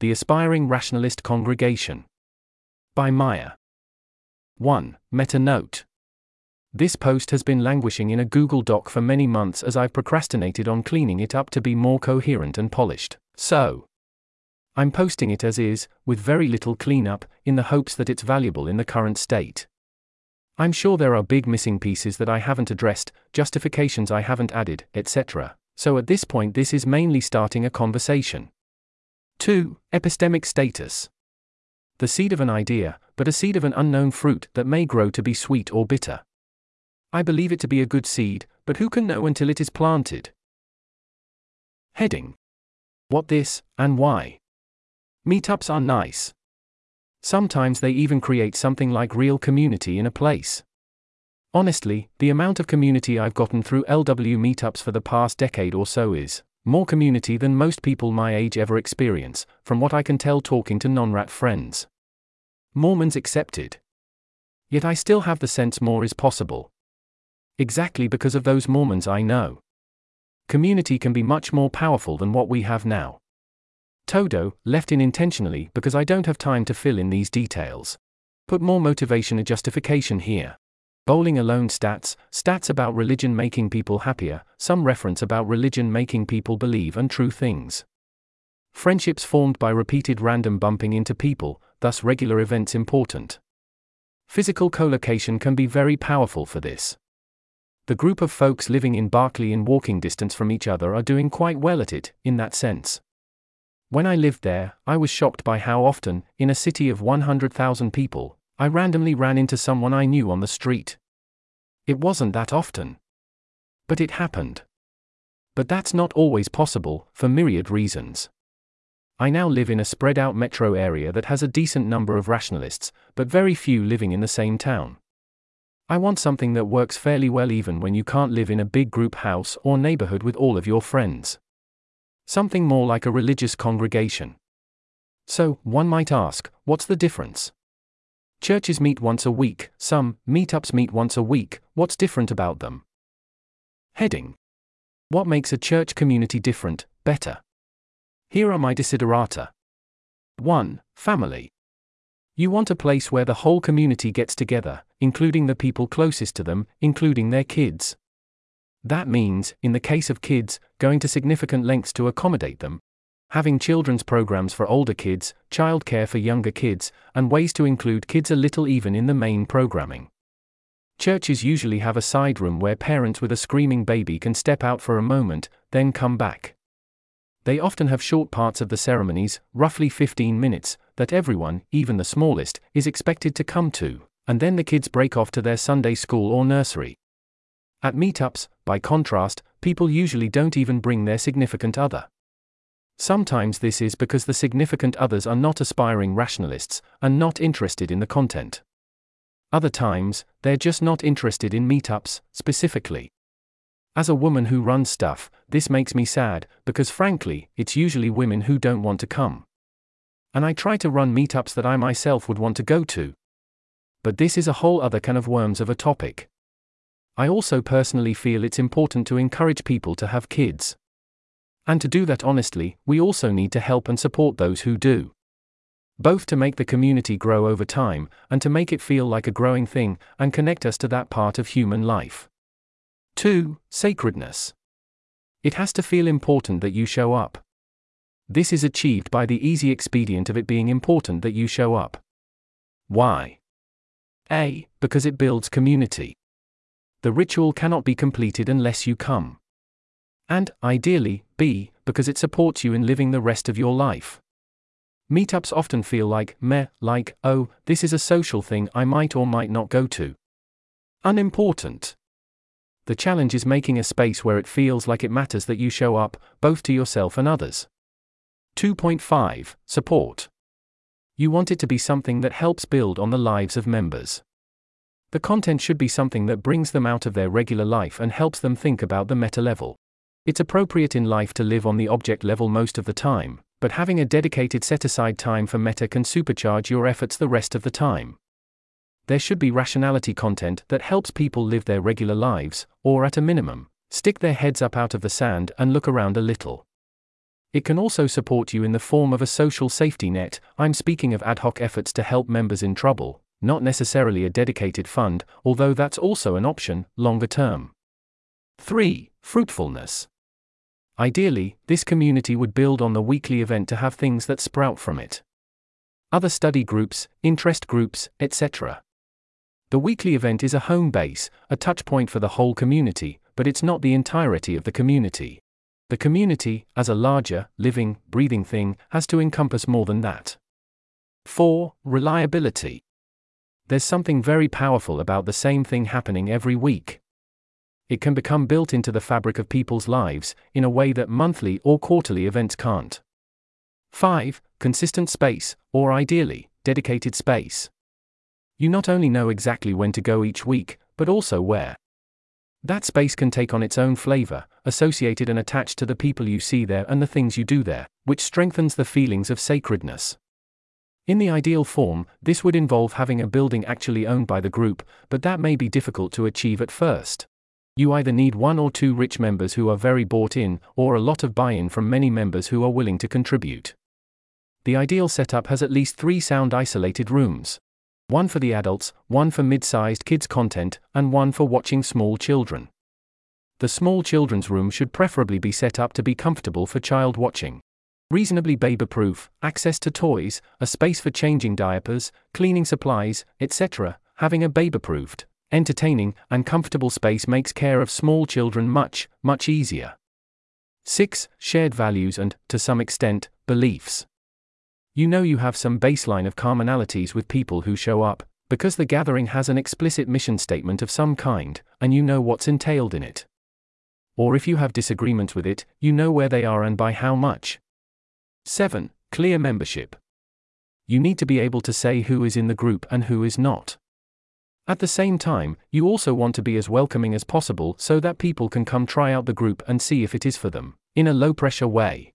The Aspiring Rationalist Congregation. By maia. 1. Meta note. This post has been languishing in a Google Doc for many months as I've procrastinated on cleaning it up to be more coherent and polished. So, I'm posting it as is, with very little cleanup, in the hopes that it's valuable in the current state. I'm sure there are big missing pieces that I haven't addressed, justifications I haven't added, etc. So at this point, this is mainly starting a conversation. 2. Epistemic status. The seed of an idea, but a seed of an unknown fruit that may grow to be sweet or bitter. I believe it to be a good seed, but who can know until it is planted? Heading. What this, and why? Meetups are nice. Sometimes they even create something like real community in a place. Honestly, the amount of community I've gotten through LW meetups for the past decade or so is more community than most people my age ever experience, from what I can tell talking to non rat friends. Mormons accepted. Yet I still have the sense more is possible. Exactly because of those Mormons I know. Community can be much more powerful than what we have now. Todo, left in intentionally because I don't have time to fill in these details. Put more motivation and justification here. Bowling alone stats, stats about religion making people happier, some reference about religion making people believe and true things. Friendships formed by repeated random bumping into people, thus regular events important. Physical collocation can be very powerful for this. The group of folks living in Berkeley in walking distance from each other are doing quite well at it, in that sense. When I lived there, I was shocked by how often, in a city of 100,000 people, I randomly ran into someone I knew on the street. It wasn't that often. But it happened. But that's not always possible, for myriad reasons. I now live in a spread out metro area that has a decent number of rationalists, but very few living in the same town. I want something that works fairly well even when you can't live in a big group house or neighborhood with all of your friends. Something more like a religious congregation. So, one might ask, what's the difference? Churches meet once a week, some meetups meet once a week, what's different about them? Heading. What makes a church community different, better? Here are my desiderata. 1. Family. You want a place where the whole community gets together, including the people closest to them, including their kids. That means, in the case of kids, going to significant lengths to accommodate them. Having children's programs for older kids, childcare for younger kids, and ways to include kids a little even in the main programming. Churches usually have a side room where parents with a screaming baby can step out for a moment, then come back. They often have short parts of the ceremonies, roughly 15 minutes, that everyone, even the smallest, is expected to come to, and then the kids break off to their Sunday school or nursery. At meetups, by contrast, people usually don't even bring their significant other. Sometimes this is because the significant others are not aspiring rationalists and not interested in the content. Other times, they're just not interested in meetups, specifically. As a woman who runs stuff, this makes me sad, because frankly, it's usually women who don't want to come. And I try to run meetups that I myself would want to go to. But this is a whole other can of worms of a topic. I also personally feel it's important to encourage people to have kids. And to do that honestly, we also need to help and support those who do. Both to make the community grow over time, and to make it feel like a growing thing, and connect us to that part of human life. 2. Sacredness. It has to feel important that you show up. This is achieved by the easy expedient of it being important that you show up. Why? A. Because it builds community. The ritual cannot be completed unless you come. And, ideally, B. Because it supports you in living the rest of your life. Meetups often feel like, meh, like, oh, this is a social thing I might or might not go to. Unimportant. The challenge is making a space where it feels like it matters that you show up, both to yourself and others. 2.5 Support. You want it to be something that helps build on the lives of members. The content should be something that brings them out of their regular life and helps them think about the meta level. It's appropriate in life to live on the object level most of the time, but having a dedicated set aside time for meta can supercharge your efforts the rest of the time there should be rationality content that helps people live their regular lives, or at a minimum, stick their heads up out of the sand and look around a little. It can also support you in the form of a social safety net. I'm speaking of ad hoc efforts to help members in trouble, not necessarily a dedicated fund, although that's also an option, longer term. 3. Fruitfulness. Ideally, this community would build on the weekly event to have things that sprout from it. Other study groups, interest groups, etc. The weekly event is a home base, a touch point for the whole community, but it's not the entirety of the community. The community, as a larger, living, breathing thing, has to encompass more than that. 4. Reliability. There's something very powerful about the same thing happening every week. It can become built into the fabric of people's lives, in a way that monthly or quarterly events can't. 5. Consistent space, or ideally, dedicated space. You not only know exactly when to go each week, but also where. That space can take on its own flavor, associated and attached to the people you see there and the things you do there, which strengthens the feelings of sacredness. In the ideal form, this would involve having a building actually owned by the group, but that may be difficult to achieve at first. You either need one or two rich members who are very bought in, or a lot of buy in from many members who are willing to contribute. The ideal setup has at least three sound isolated rooms one for the adults, one for mid sized kids' content, and one for watching small children. The small children's room should preferably be set up to be comfortable for child watching. Reasonably baby proof, access to toys, a space for changing diapers, cleaning supplies, etc. Having a baby proofed, entertaining, and comfortable space makes care of small children much, much easier. 6. Shared values and, to some extent, beliefs you know you have some baseline of commonalities with people who show up, because the gathering has an explicit mission statement of some kind, and you know what's entailed in it. Or if you have disagreements with it, you know where they are and by how much. 7. Clear membership. You need to be able to say who is in the group and who is not. At the same time, you also want to be as welcoming as possible so that people can come try out the group and see if it is for them, in a low pressure way.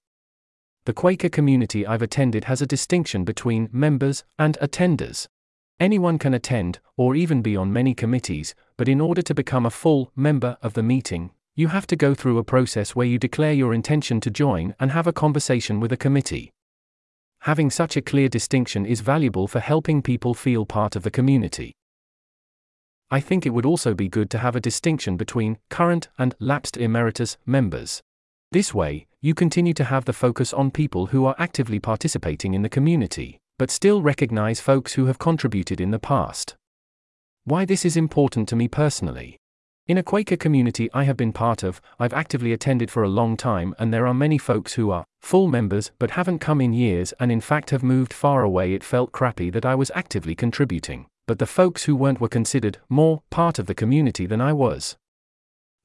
The Quaker community I've attended has a distinction between members and attenders. Anyone can attend, or even be on many committees, but in order to become a full member of the meeting, you have to go through a process where you declare your intention to join and have a conversation with a committee. Having such a clear distinction is valuable for helping people feel part of the community. I think it would also be good to have a distinction between current and lapsed emeritus members. This way, you continue to have the focus on people who are actively participating in the community, but still recognize folks who have contributed in the past. Why this is important to me personally. In a Quaker community I have been part of, I've actively attended for a long time, and there are many folks who are full members but haven't come in years and in fact have moved far away. It felt crappy that I was actively contributing, but the folks who weren't were considered more part of the community than I was.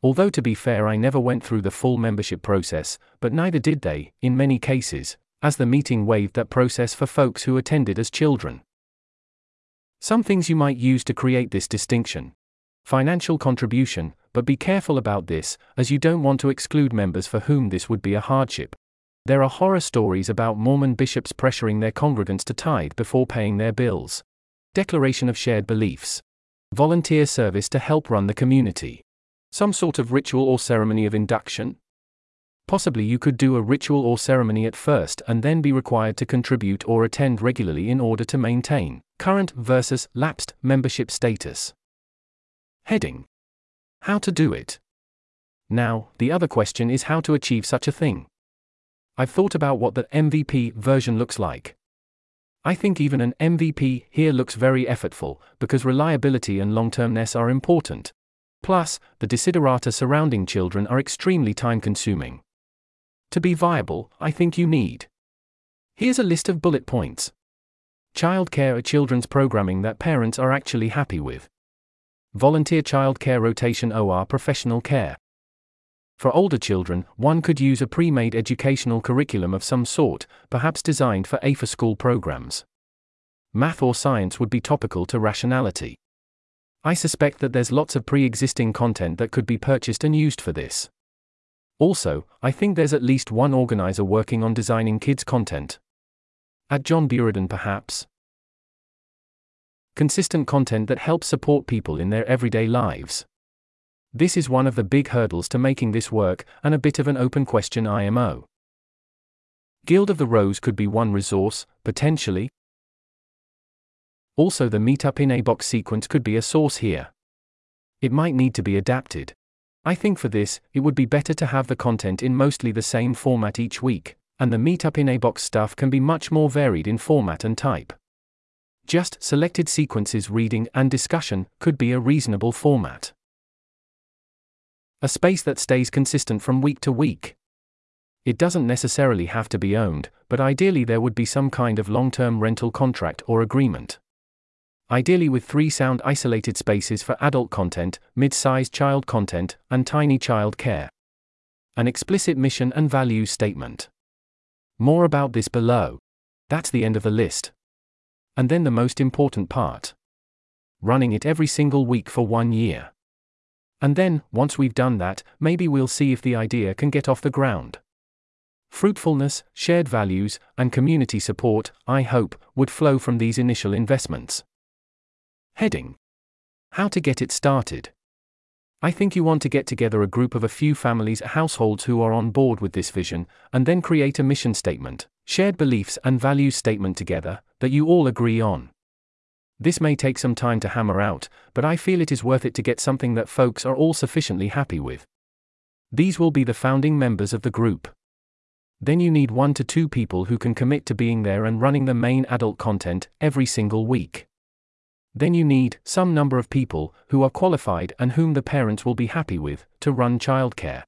Although to be fair, I never went through the full membership process, but neither did they, in many cases, as the meeting waived that process for folks who attended as children. Some things you might use to create this distinction financial contribution, but be careful about this, as you don't want to exclude members for whom this would be a hardship. There are horror stories about Mormon bishops pressuring their congregants to tithe before paying their bills. Declaration of shared beliefs. Volunteer service to help run the community. Some sort of ritual or ceremony of induction? Possibly you could do a ritual or ceremony at first and then be required to contribute or attend regularly in order to maintain current versus lapsed membership status. Heading How to do it. Now, the other question is how to achieve such a thing. I've thought about what the MVP version looks like. I think even an MVP here looks very effortful, because reliability and long termness are important, Plus, the desiderata surrounding children are extremely time consuming. To be viable, I think you need. Here's a list of bullet points. Childcare or children's programming that parents are actually happy with. Volunteer childcare rotation OR professional care. For older children, one could use a pre made educational curriculum of some sort, perhaps designed for after school programs. Math or science would be topical to rationality. I suspect that there's lots of pre existing content that could be purchased and used for this. Also, I think there's at least one organizer working on designing kids' content. At John Buridan, perhaps. Consistent content that helps support people in their everyday lives. This is one of the big hurdles to making this work, and a bit of an open question IMO. Guild of the Rose could be one resource, potentially. Also, the Meetup in a Box sequence could be a source here. It might need to be adapted. I think for this, it would be better to have the content in mostly the same format each week, and the Meetup in a Box stuff can be much more varied in format and type. Just selected sequences reading and discussion could be a reasonable format. A space that stays consistent from week to week. It doesn't necessarily have to be owned, but ideally there would be some kind of long term rental contract or agreement. Ideally, with three sound isolated spaces for adult content, mid sized child content, and tiny child care. An explicit mission and value statement. More about this below. That's the end of the list. And then the most important part running it every single week for one year. And then, once we've done that, maybe we'll see if the idea can get off the ground. Fruitfulness, shared values, and community support, I hope, would flow from these initial investments. Heading How to get it started. I think you want to get together a group of a few families, households who are on board with this vision, and then create a mission statement, shared beliefs, and values statement together that you all agree on. This may take some time to hammer out, but I feel it is worth it to get something that folks are all sufficiently happy with. These will be the founding members of the group. Then you need one to two people who can commit to being there and running the main adult content every single week. Then you need some number of people who are qualified and whom the parents will be happy with to run childcare.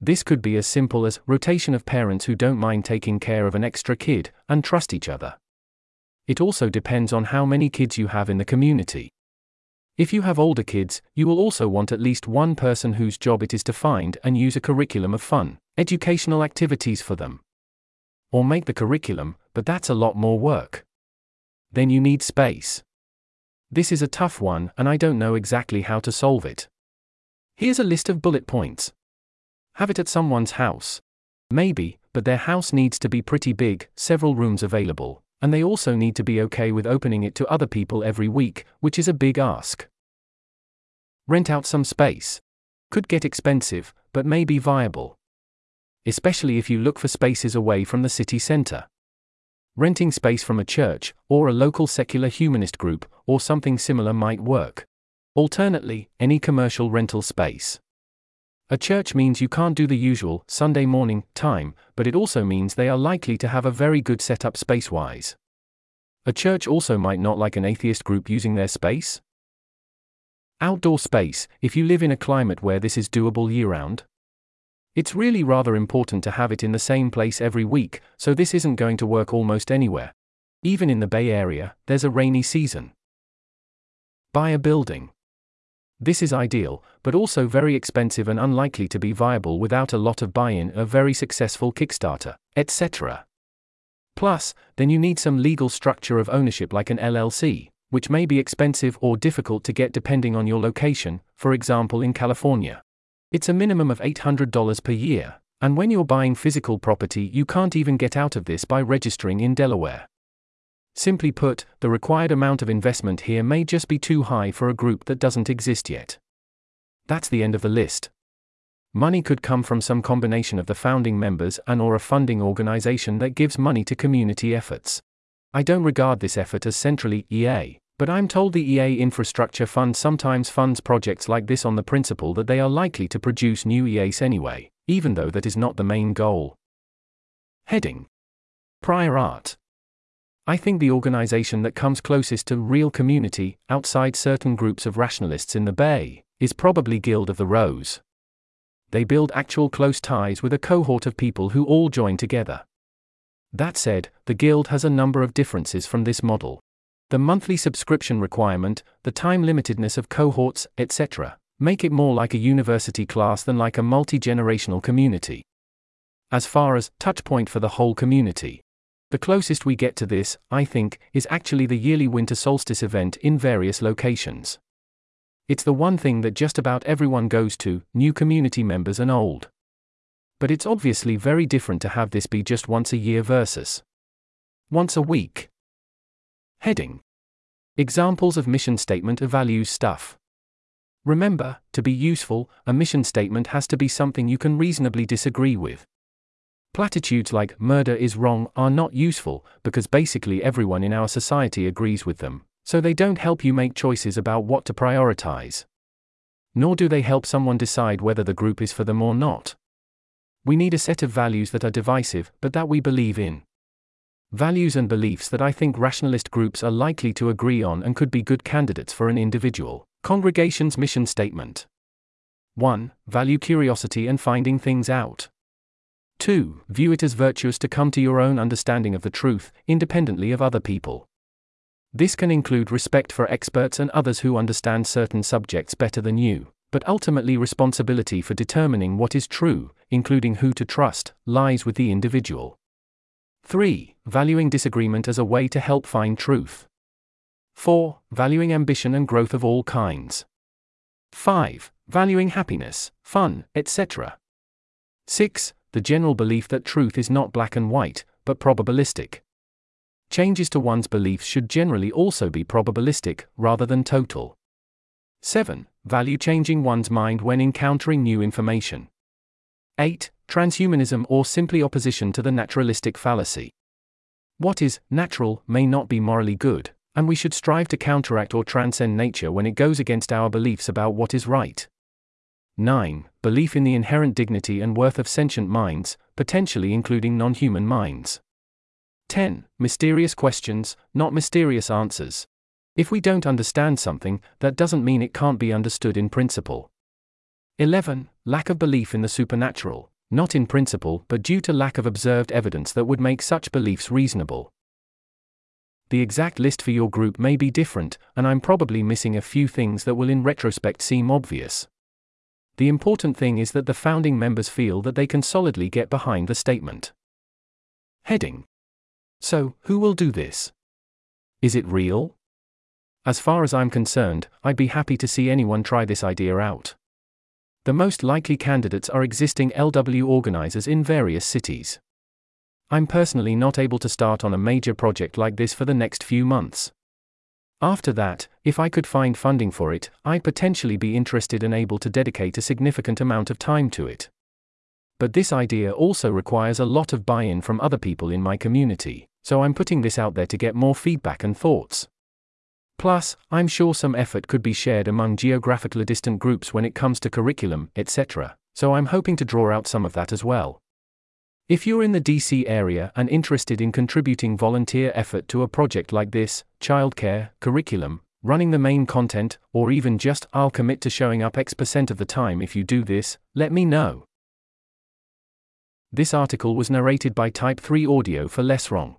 This could be as simple as rotation of parents who don't mind taking care of an extra kid and trust each other. It also depends on how many kids you have in the community. If you have older kids, you will also want at least one person whose job it is to find and use a curriculum of fun, educational activities for them. Or make the curriculum, but that's a lot more work. Then you need space. This is a tough one, and I don't know exactly how to solve it. Here's a list of bullet points. Have it at someone's house. Maybe, but their house needs to be pretty big, several rooms available, and they also need to be okay with opening it to other people every week, which is a big ask. Rent out some space. Could get expensive, but may be viable. Especially if you look for spaces away from the city centre. Renting space from a church, or a local secular humanist group, or something similar might work. Alternately, any commercial rental space. A church means you can't do the usual Sunday morning time, but it also means they are likely to have a very good setup space wise. A church also might not like an atheist group using their space. Outdoor space, if you live in a climate where this is doable year round. It's really rather important to have it in the same place every week, so this isn't going to work almost anywhere. Even in the Bay Area, there's a rainy season. Buy a building. This is ideal, but also very expensive and unlikely to be viable without a lot of buy in, a very successful Kickstarter, etc. Plus, then you need some legal structure of ownership like an LLC, which may be expensive or difficult to get depending on your location, for example in California. It's a minimum of $800 per year, and when you're buying physical property, you can't even get out of this by registering in Delaware. Simply put, the required amount of investment here may just be too high for a group that doesn't exist yet. That's the end of the list. Money could come from some combination of the founding members and or a funding organization that gives money to community efforts. I don't regard this effort as centrally EA, but I'm told the EA Infrastructure Fund sometimes funds projects like this on the principle that they are likely to produce new EAs anyway, even though that is not the main goal. Heading Prior Art I think the organization that comes closest to real community, outside certain groups of rationalists in the Bay, is probably Guild of the Rose. They build actual close ties with a cohort of people who all join together. That said, the Guild has a number of differences from this model. The monthly subscription requirement, the time limitedness of cohorts, etc., make it more like a university class than like a multi generational community. As far as touchpoint for the whole community, the closest we get to this, I think, is actually the yearly winter solstice event in various locations. It's the one thing that just about everyone goes to, new community members and old. But it's obviously very different to have this be just once a year versus once a week. Heading Examples of mission statement of values stuff. Remember, to be useful, a mission statement has to be something you can reasonably disagree with. Platitudes like murder is wrong are not useful because basically everyone in our society agrees with them, so they don't help you make choices about what to prioritize. Nor do they help someone decide whether the group is for them or not. We need a set of values that are divisive, but that we believe in. Values and beliefs that I think rationalist groups are likely to agree on and could be good candidates for an individual congregation's mission statement. 1. Value curiosity and finding things out. 2. View it as virtuous to come to your own understanding of the truth, independently of other people. This can include respect for experts and others who understand certain subjects better than you, but ultimately responsibility for determining what is true, including who to trust, lies with the individual. 3. Valuing disagreement as a way to help find truth. 4. Valuing ambition and growth of all kinds. 5. Valuing happiness, fun, etc. 6 the general belief that truth is not black and white, but probabilistic. Changes to one's beliefs should generally also be probabilistic, rather than total. 7. Value changing one's mind when encountering new information. 8. Transhumanism or simply opposition to the naturalistic fallacy. What is natural may not be morally good, and we should strive to counteract or transcend nature when it goes against our beliefs about what is right. 9. Belief in the inherent dignity and worth of sentient minds, potentially including non human minds. 10. Mysterious questions, not mysterious answers. If we don't understand something, that doesn't mean it can't be understood in principle. 11. Lack of belief in the supernatural, not in principle, but due to lack of observed evidence that would make such beliefs reasonable. The exact list for your group may be different, and I'm probably missing a few things that will in retrospect seem obvious. The important thing is that the founding members feel that they can solidly get behind the statement. Heading. So, who will do this? Is it real? As far as I'm concerned, I'd be happy to see anyone try this idea out. The most likely candidates are existing LW organizers in various cities. I'm personally not able to start on a major project like this for the next few months. After that, if I could find funding for it, I'd potentially be interested and able to dedicate a significant amount of time to it. But this idea also requires a lot of buy in from other people in my community, so I'm putting this out there to get more feedback and thoughts. Plus, I'm sure some effort could be shared among geographically distant groups when it comes to curriculum, etc., so I'm hoping to draw out some of that as well. If you're in the DC area and interested in contributing volunteer effort to a project like this, childcare, curriculum, running the main content, or even just I'll commit to showing up X percent of the time if you do this, let me know. This article was narrated by Type 3 Audio for Less Wrong.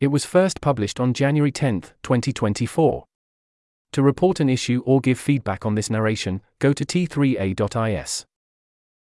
It was first published on January 10, 2024. To report an issue or give feedback on this narration, go to t3a.is.